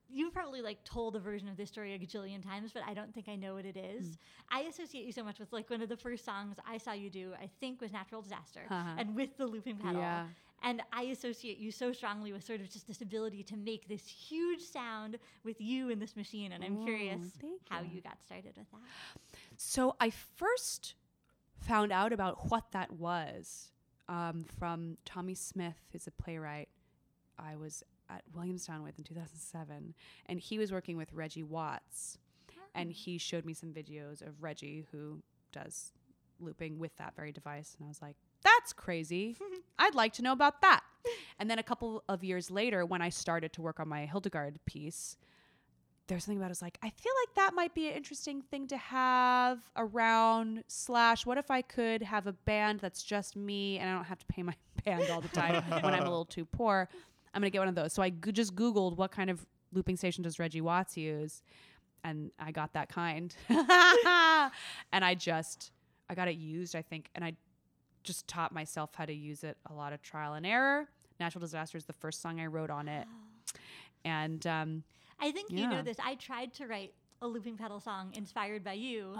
You've probably like told a version of this story a gajillion times, but I don't think I know what it is. Mm. I associate you so much with like one of the first songs I saw you do, I think was Natural Disaster, Uh-huh. and with the looping pedal. Yeah. And I associate you so strongly with sort of just this ability to make this huge sound with you and this machine. And I'm curious Ooh, thank how you. you got started with that. So I first found out about what that was um, from Tommy Smith, who's a playwright. I was at Williamstown with in 2007, and he was working with Reggie Watts, ah. and he showed me some videos of Reggie who does looping with that very device, and I was like, "That's crazy! I'd like to know about that." And then a couple of years later, when I started to work on my Hildegard piece, there's something about it was like I feel like that might be an interesting thing to have around slash what if I could have a band that's just me and I don't have to pay my band all the time when I'm a little too poor. I'm gonna get one of those. So I go- just googled what kind of looping station does Reggie Watts use, and I got that kind. and I just I got it used I think, and I just taught myself how to use it. A lot of trial and error. Natural Disaster is the first song I wrote on it And um, I think you know this. I tried to write a looping pedal song inspired by you.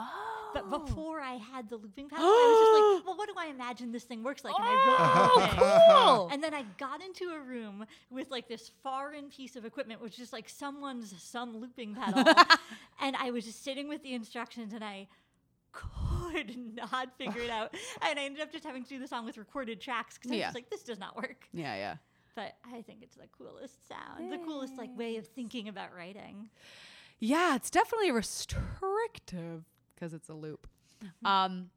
But Oh. before I had the looping pedal, I was just like, well, what do I imagine this thing works like? And I wrote the whole thing. Oh, cool. And then I got into a room with like this foreign piece of equipment, which is like someone's some looping pedal. and I was just sitting with the instructions and I could not figure it out. And I ended up just having to do the song with recorded tracks because I was Yeah. like, this does not work. yeah, yeah. But I think it's the coolest sound, the coolest like way of thinking about writing. Yeah, it's definitely restrictive because it's a loop. Um,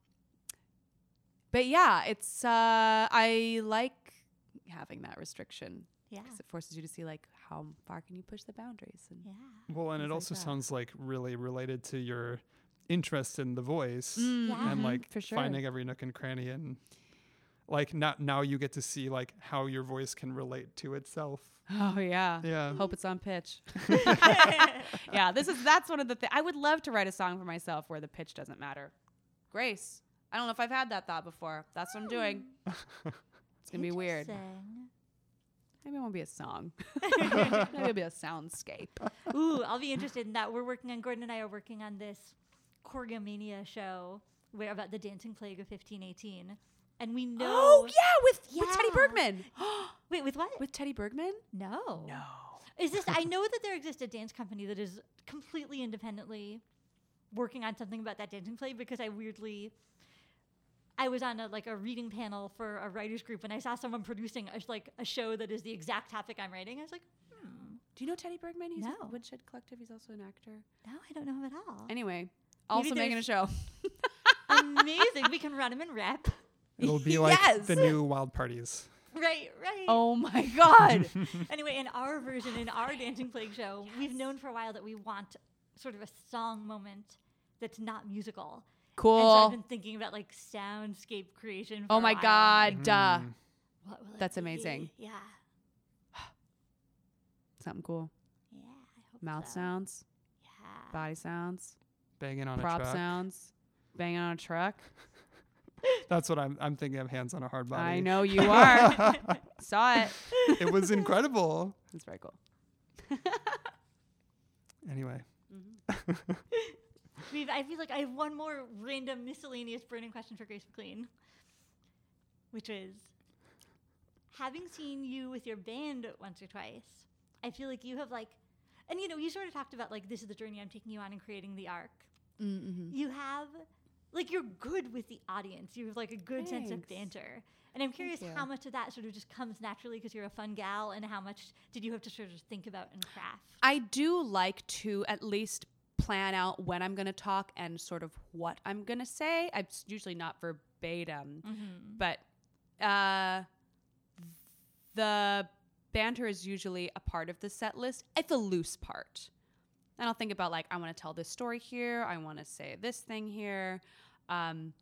but yeah, it's uh, I like having that restriction Yeah. because it forces you to see like how far can you push the boundaries. And Yeah. Well, and it also that. sounds like really related to your interest in the voice Mm, Yeah. and like for sure. finding every nook and cranny and like now now you get to see like how your voice can relate to itself. Oh yeah. Yeah. Hope it's on pitch. yeah, this is that's one of the things. I would love to write a song for myself where the pitch doesn't matter. Grace, I don't know if I've had that thought before. That's what I'm doing. It's gonna be weird. Maybe it won't be a song. Maybe it'll be a soundscape. Ooh, I'll be interested in that. We're working on Gordon and I are working on this Choreomania show where about the dancing plague of 1518. And we know Oh yeah, with yeah. with Teddy. Bergman. Wait, with what? with Teddy Bergman? no. No. Is this I know that there exists a dance company that is completely independently working on something about that dancing play because I weirdly I was on a like a reading panel for a writers group and I saw someone producing a, like a show that is the exact topic I'm writing. I was like, hmm, Do you know Teddy Bergman? He's No. at Woodshed Collective. He's also an actor. no, I don't know him at all. Anyway, also making a show. Amazing. we can run him in rep. It'll be like the new wild parties. Right, right. Oh my god. Anyway, in our version, in our Dancing Plague show, we've known for a while that we want sort of a song moment that's not musical. And so I've been thinking about like soundscape creation. Oh for a my while. god. Duh. Mm. What will it That's be? amazing. Yeah. Something cool. Yeah. I hope Mouth so. sounds, Yeah. body sounds, Banging on a prop sounds, banging on a truck. That's what I'm I'm thinking of hands on a Hardbody. I know you are. Saw it. it was incredible. It's very cool. Anyway. We've, I feel like I have one more random miscellaneous burning question for Grace McLean, which is having seen you with your band once or twice, I feel like you have like, and you know, you sort of talked about like this is the journey I'm taking you on and creating the arc. Mm-hmm. You have, like, you're good with the audience. You have like a good sense of banter. And I'm curious how much of that sort of just comes naturally because you're a fun gal, and how much did you have to sort of think about and craft? I do like to at least plan out when I'm going to talk and sort of what I'm going to say. I'm usually not verbatim, but uh, the banter is usually a part of the set list. It's a loose part. And I'll think about like I want to tell this story here. I want to say this thing here. Um,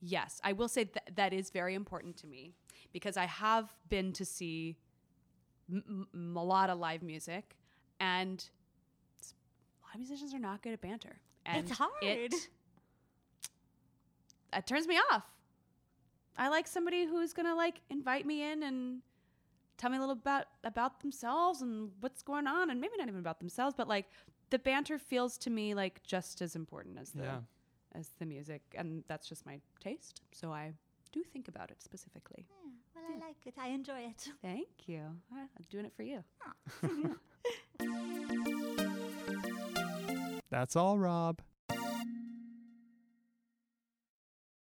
yes, I will say that that is very important to me because I have been to see m- m- a lot of live music, and a lot of musicians are not good at banter. And It's hard. It, it turns me off. I like somebody who's gonna like invite me in and tell me a little about about themselves and what's going on, and maybe not even about themselves, but like the banter feels to me like just as important as the Yeah. as the music, and that's just my taste. So I do think about it specifically. Yeah, Well, I like it. I enjoy it. Thank you. I- I'm doing it for you. Ah. That's all, Rob.